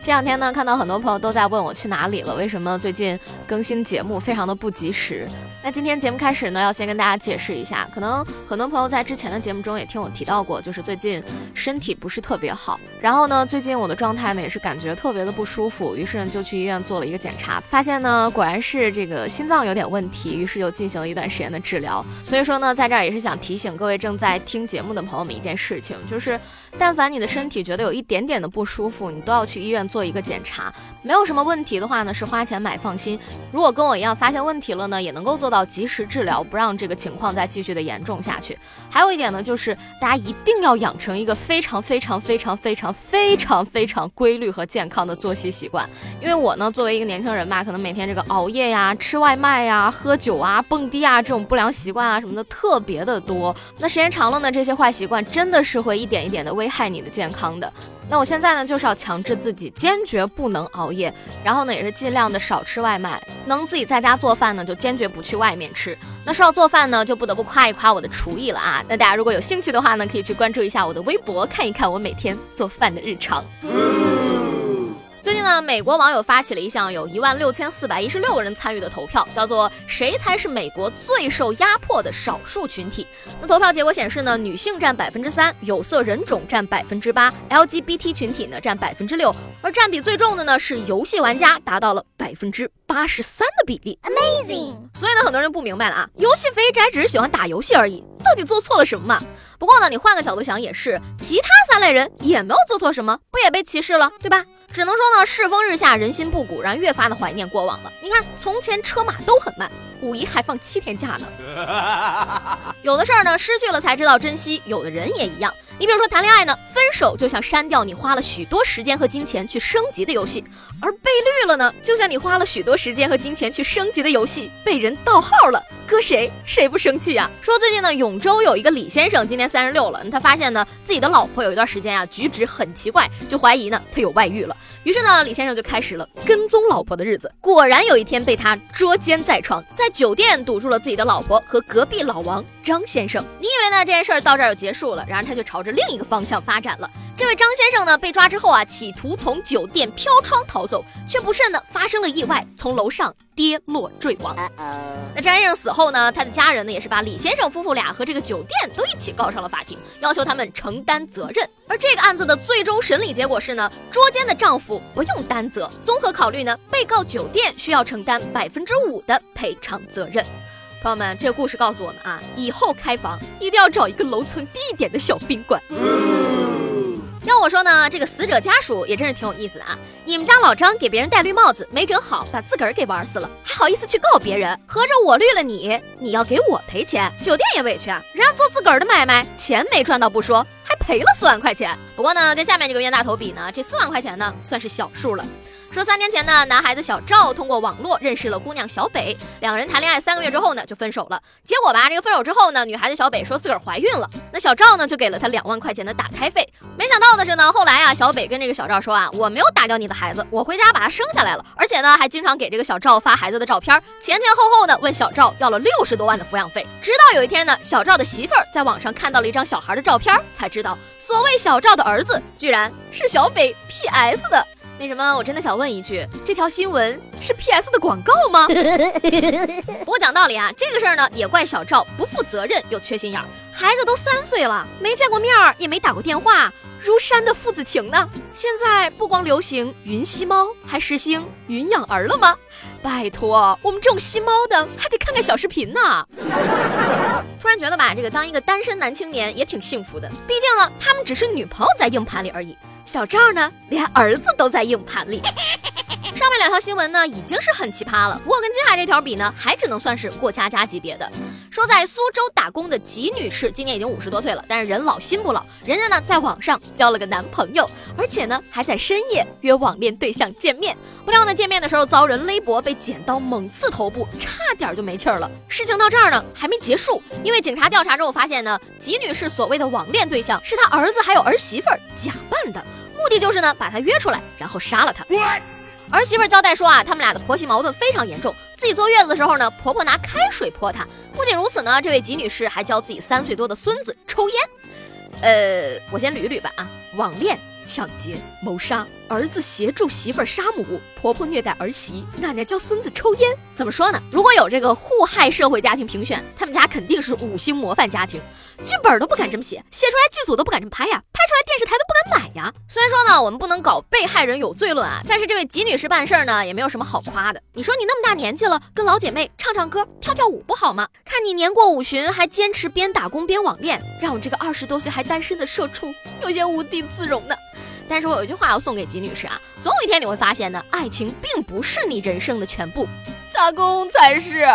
这两天呢，看到很多朋友都在问我去哪里了，为什么最近更新节目非常的不及时？那今天节目开始呢，要先跟大家解释一下，可能很多朋友在之前的节目中也听我提到过，就是最近身体不是特别好，然后呢，最近我的状态呢也是感觉特别的不舒服，于是呢就去医院做了一个检查，发现呢果然是这个心脏有点问题，于是又进行了一段时间的治疗。所以说呢，在这儿也是想提醒各位正在听节目的朋友们一件事情，就是但凡你的身体觉得有一点点的不舒服，你都要去医院做一个检查，没有什么问题的话呢，是花钱买放心。如果跟我一样发现问题了呢，也能够做到。及时治疗，不让这个情况再继续的严重下去。还有一点呢，就是大家一定要养成一个非常非常非常非常非常非常规律和健康的作息习惯。因为我呢，作为一个年轻人吧，可能每天这个熬夜呀、吃外卖呀、喝酒啊、蹦迪啊这种不良习惯啊什么的特别的多。那时间长了呢，这些坏习惯真的是会一点一点的危危害你的健康的。那我现在呢，就是要强制自己坚决不能熬夜，然后呢，也是尽量的少吃外卖，能自己在家做饭呢，就坚决不去外面吃。那说到做饭呢，就不得不夸一夸我的厨艺了啊！那大家如果有兴趣的话呢，可以去关注一下我的微博，看一看我每天做饭的日常。最近呢，美国网友发起了一项有一万六千四百一十六个人参与的投票，叫做“谁才是美国最受压迫的少数群体”。那投票结果显示呢，女性占百分之三，有色人种占百分之八，LGBT 群体呢占百分之六，而占比最重的呢是游戏玩家，达到了百分之八十三的比例。Amazing！所以呢，很多人不明白了啊，游戏肥宅只是喜欢打游戏而已。到底做错了什么嘛？不过呢，你换个角度想也是，其他三类人也没有做错什么，不也被歧视了，对吧？只能说呢，世风日下，人心不古，让越发的怀念过往了。你看，从前车马都很慢，五一还放七天假呢。有的事儿呢，失去了才知道珍惜；有的人也一样。你比如说谈恋爱呢，分手就像删掉你花了许多时间和金钱去升级的游戏，而被绿了呢，就像你花了许多时间和金钱去升级的游戏被人盗号了。搁谁谁不生气呀？说最近呢，永州有一个李先生，今年三十六了，他发现呢自己的老婆有一段时间啊举止很奇怪，就怀疑呢他有外遇了。于是呢，李先生就开始了跟踪老婆的日子。果然有一天被他捉奸在床，在酒店堵住了自己的老婆和隔壁老王张先生。你以为呢这件事儿到这儿就结束了？然而他就朝着另一个方向发展了。这位张先生呢被抓之后啊，企图从酒店飘窗逃走，却不慎呢发生了意外，从楼上跌落坠亡。那张先生死后呢，他的家人呢也是把李先生夫妇俩和这个酒店都一起告上了法庭，要求他们承担责任。而这个案子的最终审理结果是呢，捉奸的丈夫不用担责。综合考虑呢，被告酒店需要承担百分之五的赔偿责任。朋友们，这个故事告诉我们啊，以后开房一定要找一个楼层低一点的小宾馆。要我说呢，这个死者家属也真是挺有意思的啊！你们家老张给别人戴绿帽子没整好，把自个儿给玩死了，还好意思去告别人？合着我绿了你，你要给我赔钱？酒店也委屈啊，人家做自个儿的买卖，钱没赚到不说，还赔了四万块钱。不过呢，跟下面这个冤大头比呢，这四万块钱呢算是小数了。说三年前呢，男孩子小赵通过网络认识了姑娘小北，两人谈恋爱三个月之后呢就分手了。结果吧，这个分手之后呢，女孩子小北说自个儿怀孕了，那小赵呢就给了她两万块钱的打胎费。没想到的是呢，后来啊，小北跟这个小赵说啊，我没有打掉你的孩子，我回家把他生下来了，而且呢还经常给这个小赵发孩子的照片，前前后后呢问小赵要了六十多万的抚养费。直到有一天呢，小赵的媳妇儿在网上看到了一张小孩的照片，才知道所谓小赵的儿子居然是小北 PS 的。那什么，我真的想问一句，这条新闻是 PS 的广告吗？不过讲道理啊，这个事儿呢，也怪小赵不负责任又缺心眼儿。孩子都三岁了，没见过面儿，也没打过电话，如山的父子情呢。现在不光流行云吸猫，还实行云养儿了吗？拜托，我们这种吸猫的还得看看小视频呢。突然觉得吧，这个当一个单身男青年也挺幸福的，毕竟呢，他们只是女朋友在硬盘里而已。小赵呢，连儿子都在硬盘里。上面两条新闻呢，已经是很奇葩了。不过跟接下来这条比呢，还只能算是过家家级别的。说在苏州打工的吉女士，今年已经五十多岁了，但是人老心不老，人家呢在网上交了个男朋友，而且呢还在深夜约网恋对象见面。不料呢见面的时候遭人勒脖，被剪刀猛刺头部，差点就没气儿了。事情到这儿呢还没结束，因为警察调查之后发现呢，吉女士所谓的网恋对象是她儿子还有儿媳妇儿假扮的，目的就是呢把她约出来，然后杀了她。儿媳妇交代说啊，他们俩的婆媳矛盾非常严重。自己坐月子的时候呢，婆婆拿开水泼她。不仅如此呢，这位吉女士还教自己三岁多的孙子抽烟。呃，我先捋一捋吧啊，网恋、抢劫、谋杀，儿子协助媳妇杀母，婆婆虐待儿媳，奶奶教孙子抽烟。怎么说呢？如果有这个互害社会家庭评选，他们家肯定是五星模范家庭。剧本都不敢这么写，写出来剧组都不敢这么拍呀，拍出来电视台都不敢买呀。虽然说呢，我们不能搞被害人有罪论啊，但是这位吉女士办事儿呢，也没有什么好夸的。你说你那么大年纪了，跟老姐妹唱唱歌、跳跳舞不好吗？看你年过五旬，还坚持边打工边网恋，让我这个二十多岁还单身的社畜有些无地自容呢。但是我有一句话要送给吉女士啊，总有一天你会发现呢，爱情并不是你人生的全部，打工才是。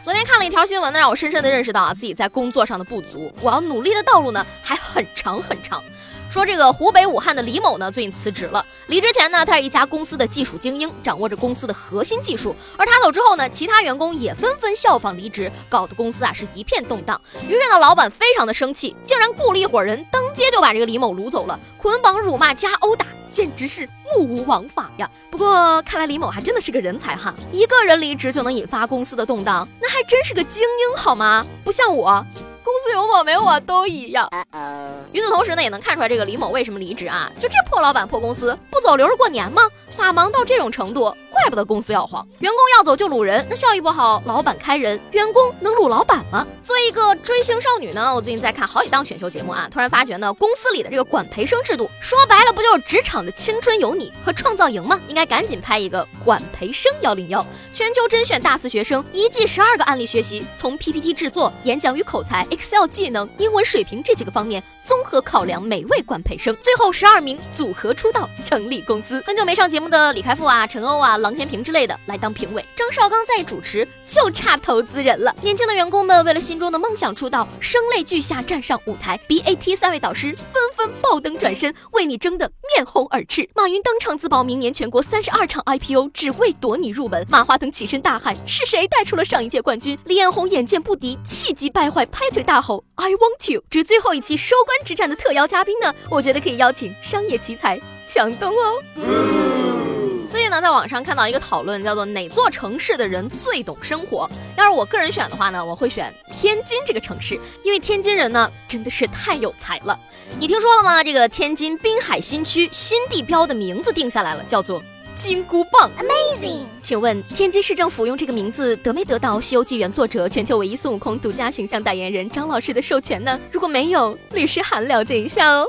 昨天看了一条新闻呢，让我深深的认识到啊自己在工作上的不足，我要努力的道路呢还很长很长。说这个湖北武汉的李某呢最近辞职了，离职前呢他是一家公司的技术精英，掌握着公司的核心技术，而他走之后呢，其他员工也纷纷效仿离职，搞得公司啊是一片动荡。于是呢，老板非常的生气，竟然雇了一伙人，当街就把这个李某掳走了，捆绑、辱骂加殴打。简直是目无王法呀！不过看来李某还真的是个人才哈，一个人离职就能引发公司的动荡，那还真是个精英好吗？不像我，公司有我没我都一样。与此同时呢，也能看出来这个李某为什么离职啊？就这破老板破公司，不走留着过年吗？法忙到这种程度，怪不得公司要黄。员工要走就掳人，那效益不好，老板开人，员工能掳老板吗？作为一个追星少女呢，我最近在看好几档选秀节目啊，突然发觉呢，公司里的这个管培生制度，说白了不就是职场的青春有你和创造营吗？应该赶紧拍一个管培生幺零幺，全球甄选大四学生，一季十二个案例学习，从 PPT 制作、演讲与口才、Excel 技能、英文水平这几个方面综合考量每位管培生，最后十二名组合出道成立公司。很久没上节目。的李开复啊、陈欧啊、郎咸平之类的来当评委，张绍刚在主持，就差投资人了。年轻的员工们为了心中的梦想出道，声泪俱下站上舞台，BAT 三位导师纷纷爆灯转身，为你争得面红耳赤。马云当场自曝明年全国三十二场 IPO 只为夺你入门。马化腾起身大喊：“是谁带出了上一届冠军？”李彦宏眼见不敌，气急败坏，拍腿大吼：“I want you！” 至于最后一期收官之战的特邀嘉宾呢？我觉得可以邀请商业奇才强东哦。嗯最近呢，在网上看到一个讨论，叫做哪座城市的人最懂生活？要是我个人选的话呢，我会选天津这个城市，因为天津人呢真的是太有才了。你听说了吗？这个天津滨海新区新地标的名字定下来了，叫做金箍棒，Amazing！请问天津市政府用这个名字得没得到《西游记》原作者、全球唯一孙悟空独家形象代言人张老师的授权呢？如果没有，律师函了解一下哦。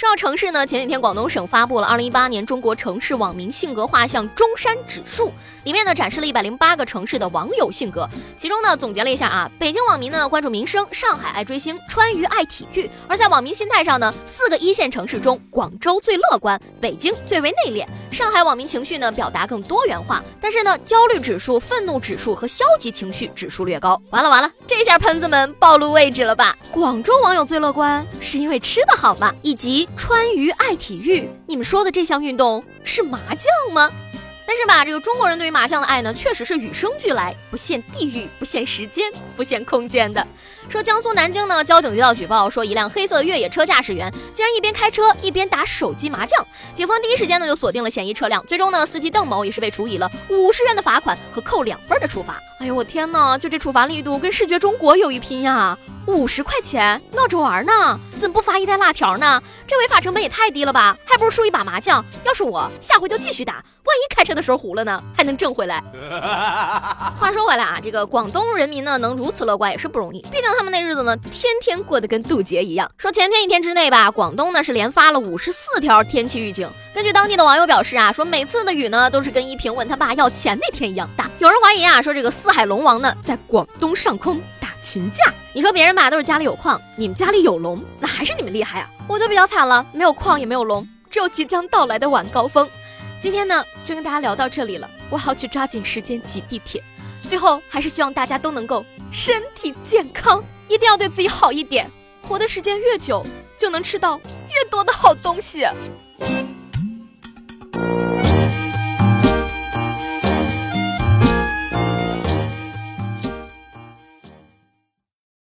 说到城市呢，前几天广东省发布了二零一八年中国城市网民性格画像中山指数，里面呢展示了一百零八个城市的网友性格，其中呢总结了一下啊，北京网民呢关注民生，上海爱追星，川渝爱体育，而在网民心态上呢，四个一线城市中，广州最乐观，北京最为内敛，上海网民情绪呢表达更多元化，但是呢焦虑指数、愤怒指数和消极情绪指数略高。完了完了，这下喷子们暴露位置了吧？广州网友最乐观是因为吃的好吗？以及川渝爱体育，你们说的这项运动是麻将吗？但是吧，这个中国人对于麻将的爱呢，确实是与生俱来，不限地域、不限时间、不限空间的。说江苏南京呢，交警接到举报，说一辆黑色的越野车驾驶员竟然一边开车一边打手机麻将。警方第一时间呢就锁定了嫌疑车辆，最终呢，司机邓某也是被处以了五十元的罚款和扣两分的处罚。哎呦我天哪，就这处罚力度跟视觉中国有一拼呀！五十块钱闹着玩呢，怎么不发一袋辣条呢？这违法成本也太低了吧，还不如输一把麻将。要是我，下回就继续打，万一开车的时候糊了呢，还能挣回来。话说回来啊，这个广东人民呢，能如此乐观也是不容易，毕竟他们那日子呢，天天过得跟渡劫一样。说前天一天之内吧，广东呢是连发了五十四条天气预警。根据当地的网友表示啊，说每次的雨呢，都是跟依萍问他爸要钱那天一样大。有人怀疑啊，说这个四海龙王呢，在广东上空打。群架，你说别人吧都是家里有矿，你们家里有龙，那还是你们厉害啊！我就比较惨了，没有矿也没有龙，只有即将到来的晚高峰。今天呢，就跟大家聊到这里了，我还要去抓紧时间挤地铁。最后，还是希望大家都能够身体健康，一定要对自己好一点。活的时间越久，就能吃到越多的好东西。